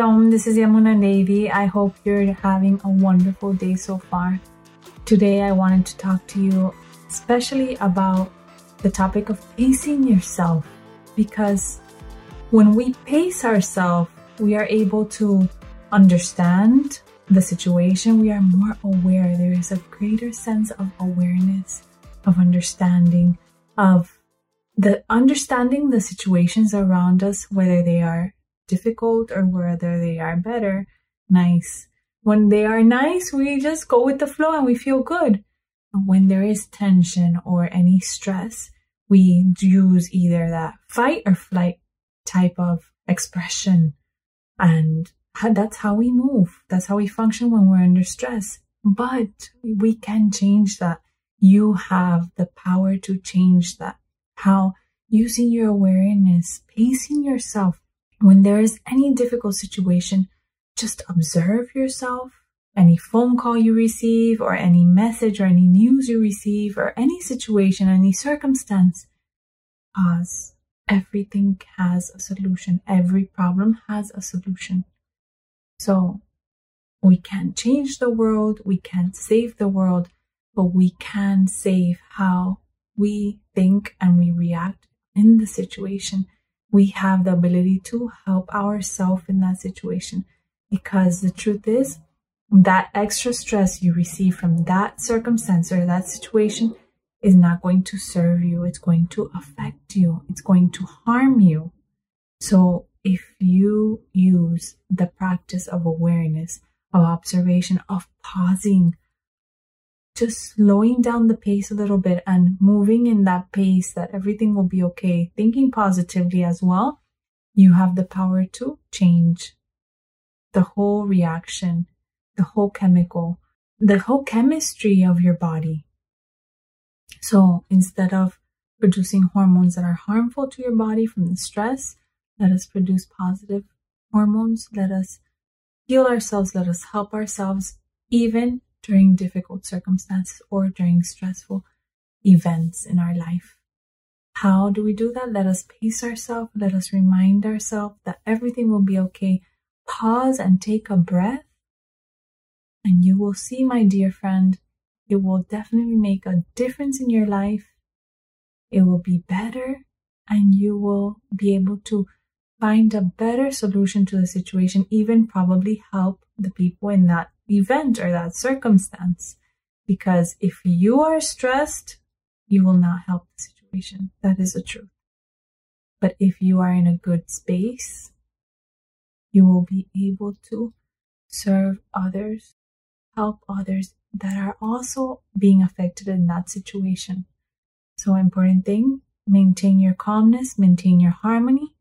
Om, this is Yamuna Devi. I hope you're having a wonderful day so far. Today, I wanted to talk to you especially about the topic of pacing yourself because when we pace ourselves, we are able to understand the situation. We are more aware. There is a greater sense of awareness, of understanding, of the understanding the situations around us, whether they are difficult or whether they are better, nice. When they are nice, we just go with the flow and we feel good. When there is tension or any stress, we use either that fight or flight type of expression. And that's how we move. That's how we function when we're under stress. But we can change that. You have the power to change that. How using your awareness, pacing yourself, when there is any difficult situation, just observe yourself. Any phone call you receive, or any message, or any news you receive, or any situation, any circumstance, pause. Everything has a solution. Every problem has a solution. So we can't change the world, we can't save the world, but we can save how we think and we react in the situation we have the ability to help ourselves in that situation. Because the truth is, that extra stress you receive from that circumstance or that situation is not going to serve you. It's going to affect you. It's going to harm you. So if you use the practice of awareness, of observation, of pausing, just slowing down the pace a little bit and moving in that pace that everything will be okay, thinking positively as well, you have the power to change the whole reaction, the whole chemical, the whole chemistry of your body. So instead of producing hormones that are harmful to your body from the stress, let us produce positive hormones. Let us heal ourselves. Let us help ourselves, even during difficult circumstances or during stressful events in our life. How do we do that? Let us pace ourselves. Let us remind ourselves that everything will be okay. Pause and take a breath. And you will see, my dear friend, it will definitely make a difference in your life. It will be better and you will be able to find a better solution to the situation, even probably help the people in that event or that circumstance. Because if you are stressed, you will not help the situation. That is the truth. But if you are in a good space, you will be able to serve others, help others that are also being affected in that situation. So important thing, maintain your calmness, maintain your harmony,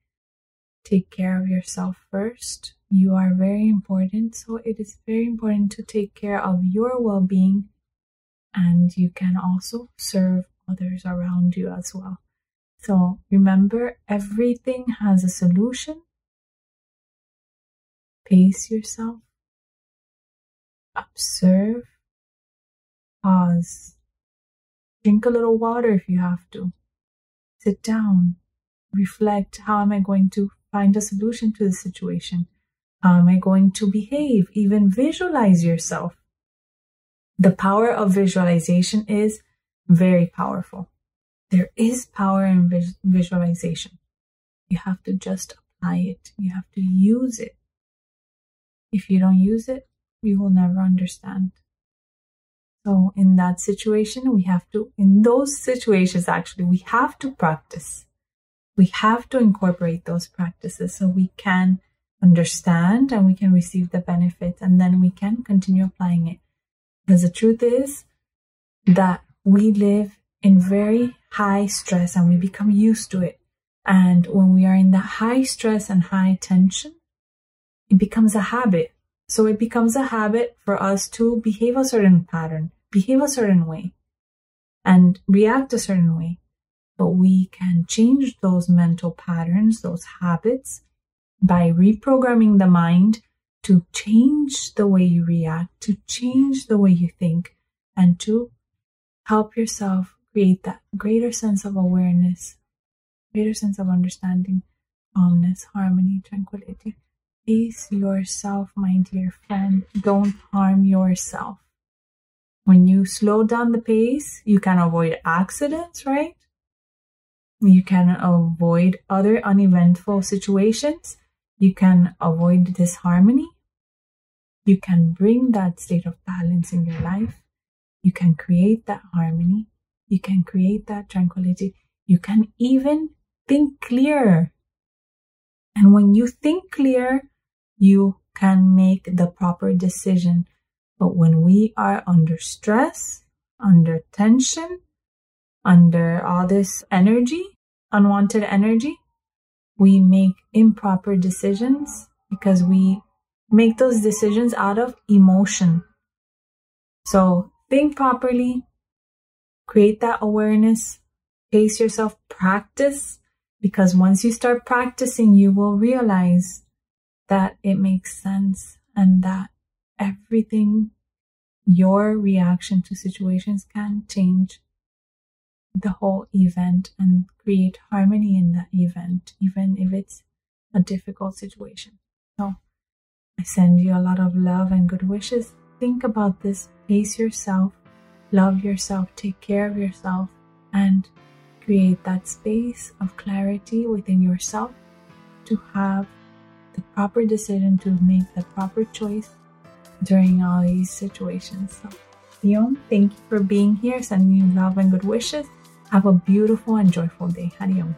take care of yourself first you are very important. So it is very important to take care of your well being and you can also serve others around you as well. So remember, everything has a solution. Pace yourself, observe, pause, drink a little water if you have to, sit down, reflect how am I going to find a solution to the situation? How am I going to behave? Even visualize yourself. The power of visualization is very powerful. There is power in vis- visualization. You have to just apply it. You have to use it. If you don't use it, you will never understand. So in that situation, we have to, in those situations, actually, we have to practice. We have to incorporate those practices so we can understand and we can receive the benefits and then we can continue applying it. Because the truth is that we live in very high stress and we become used to it. And when we are in that high stress and high tension, it becomes a habit. So it becomes a habit for us to behave a certain pattern, behave a certain way, and react a certain way. But we can change those mental patterns, those habits, by reprogramming the mind to change the way you react, to change the way you think, and to help yourself create that greater sense of awareness, greater sense of understanding, calmness, harmony, tranquility. pace yourself, my dear friend. Don't harm yourself. When you slow down the pace, you can avoid accidents, right? You can avoid other uneventful situations. You can avoid disharmony. You can bring that state of balance in your life. You can create that harmony. You can create that tranquility. You can even think clear. And when you think clear, you can make the proper decision. But when we are under stress, under tension, under all this energy, unwanted energy, we make improper decisions because we make those decisions out of emotion. So think properly, create that awareness, pace yourself, practice, because once you start practicing, you will realize that it makes sense and that everything, your reaction to situations can change the whole event and create harmony in that event, even if it's a difficult situation. So I send you a lot of love and good wishes. Think about this, pace yourself, love yourself, take care of yourself, and create that space of clarity within yourself to have the proper decision to make the proper choice during all these situations. So, Leon, thank you for being here, sending you love and good wishes. Have a beautiful and joyful day. Hari Om.